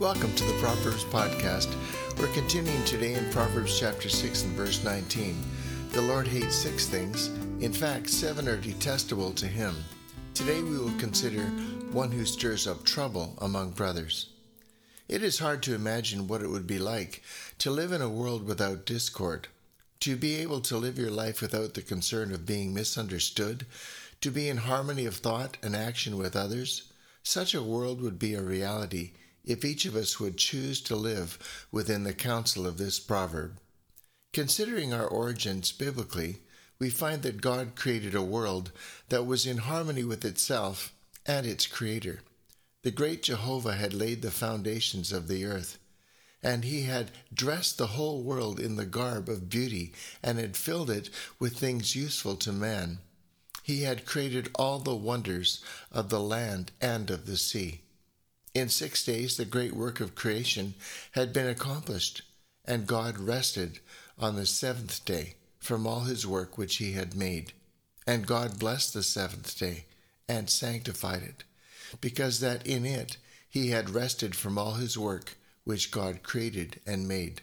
Welcome to the Proverbs Podcast. We're continuing today in Proverbs chapter 6 and verse 19. The Lord hates six things. In fact, seven are detestable to him. Today we will consider one who stirs up trouble among brothers. It is hard to imagine what it would be like to live in a world without discord, to be able to live your life without the concern of being misunderstood, to be in harmony of thought and action with others. Such a world would be a reality if each of us would choose to live within the counsel of this proverb. Considering our origins biblically, we find that God created a world that was in harmony with itself and its creator. The great Jehovah had laid the foundations of the earth, and he had dressed the whole world in the garb of beauty and had filled it with things useful to man. He had created all the wonders of the land and of the sea. In six days, the great work of creation had been accomplished, and God rested on the seventh day from all his work which he had made. And God blessed the seventh day and sanctified it, because that in it he had rested from all his work which God created and made.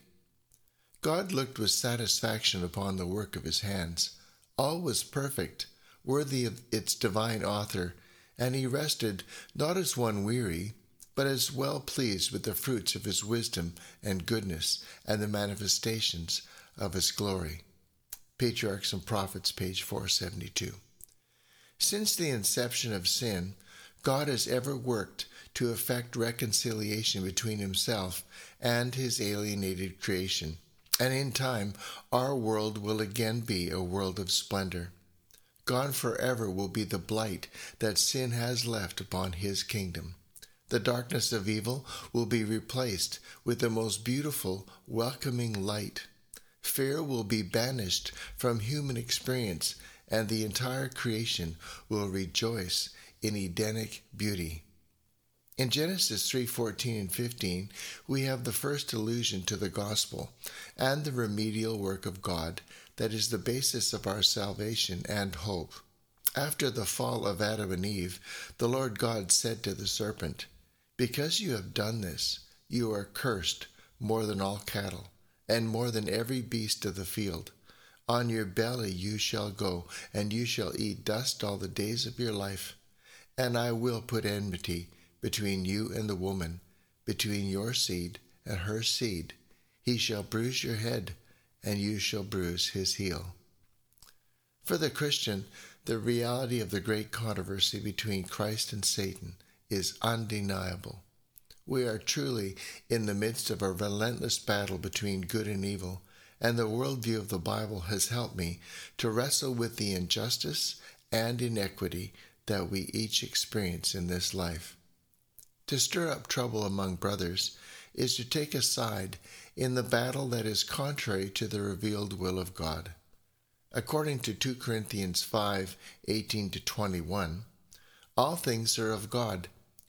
God looked with satisfaction upon the work of his hands. All was perfect, worthy of its divine author, and he rested not as one weary, but is well pleased with the fruits of his wisdom and goodness and the manifestations of his glory. Patriarchs and Prophets, page 472. Since the inception of sin, God has ever worked to effect reconciliation between himself and his alienated creation, and in time our world will again be a world of splendor. Gone forever will be the blight that sin has left upon his kingdom. The darkness of evil will be replaced with the most beautiful, welcoming light. Fear will be banished from human experience, and the entire creation will rejoice in Edenic beauty. In Genesis 3:14 and 15, we have the first allusion to the gospel and the remedial work of God that is the basis of our salvation and hope. After the fall of Adam and Eve, the Lord God said to the serpent, because you have done this, you are cursed more than all cattle, and more than every beast of the field. On your belly you shall go, and you shall eat dust all the days of your life. And I will put enmity between you and the woman, between your seed and her seed. He shall bruise your head, and you shall bruise his heel. For the Christian, the reality of the great controversy between Christ and Satan is undeniable. We are truly in the midst of a relentless battle between good and evil, and the worldview of the Bible has helped me to wrestle with the injustice and inequity that we each experience in this life. To stir up trouble among brothers is to take a side in the battle that is contrary to the revealed will of God. According to 2 Corinthians 5 18 to 21, all things are of God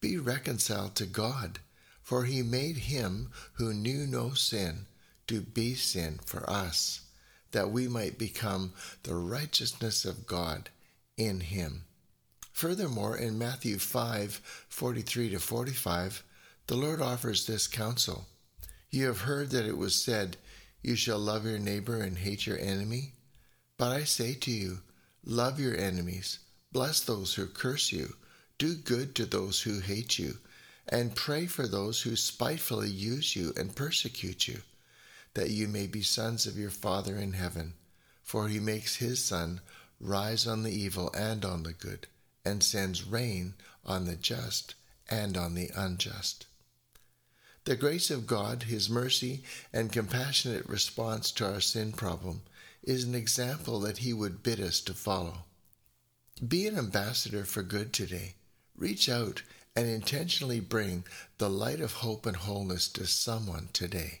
be reconciled to God, for he made him who knew no sin to be sin for us, that we might become the righteousness of God in him. Furthermore, in Matthew 5 43 to 45, the Lord offers this counsel You have heard that it was said, You shall love your neighbor and hate your enemy. But I say to you, Love your enemies, bless those who curse you do good to those who hate you, and pray for those who spitefully use you and persecute you, that you may be sons of your Father in heaven. For he makes his sun rise on the evil and on the good, and sends rain on the just and on the unjust. The grace of God, His mercy, and compassionate response to our sin problem is an example that He would bid us to follow. Be an ambassador for good today. Reach out and intentionally bring the light of hope and wholeness to someone today.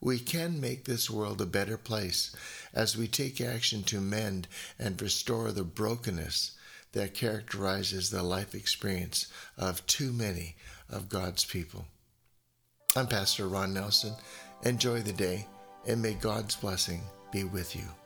We can make this world a better place as we take action to mend and restore the brokenness that characterizes the life experience of too many of God's people. I'm Pastor Ron Nelson. Enjoy the day, and may God's blessing be with you.